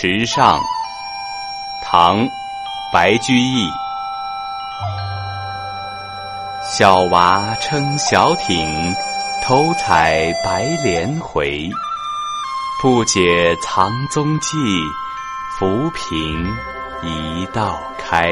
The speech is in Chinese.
池上唐白居易。小娃撑小艇偷采白莲回不解藏踪迹浮萍一道开。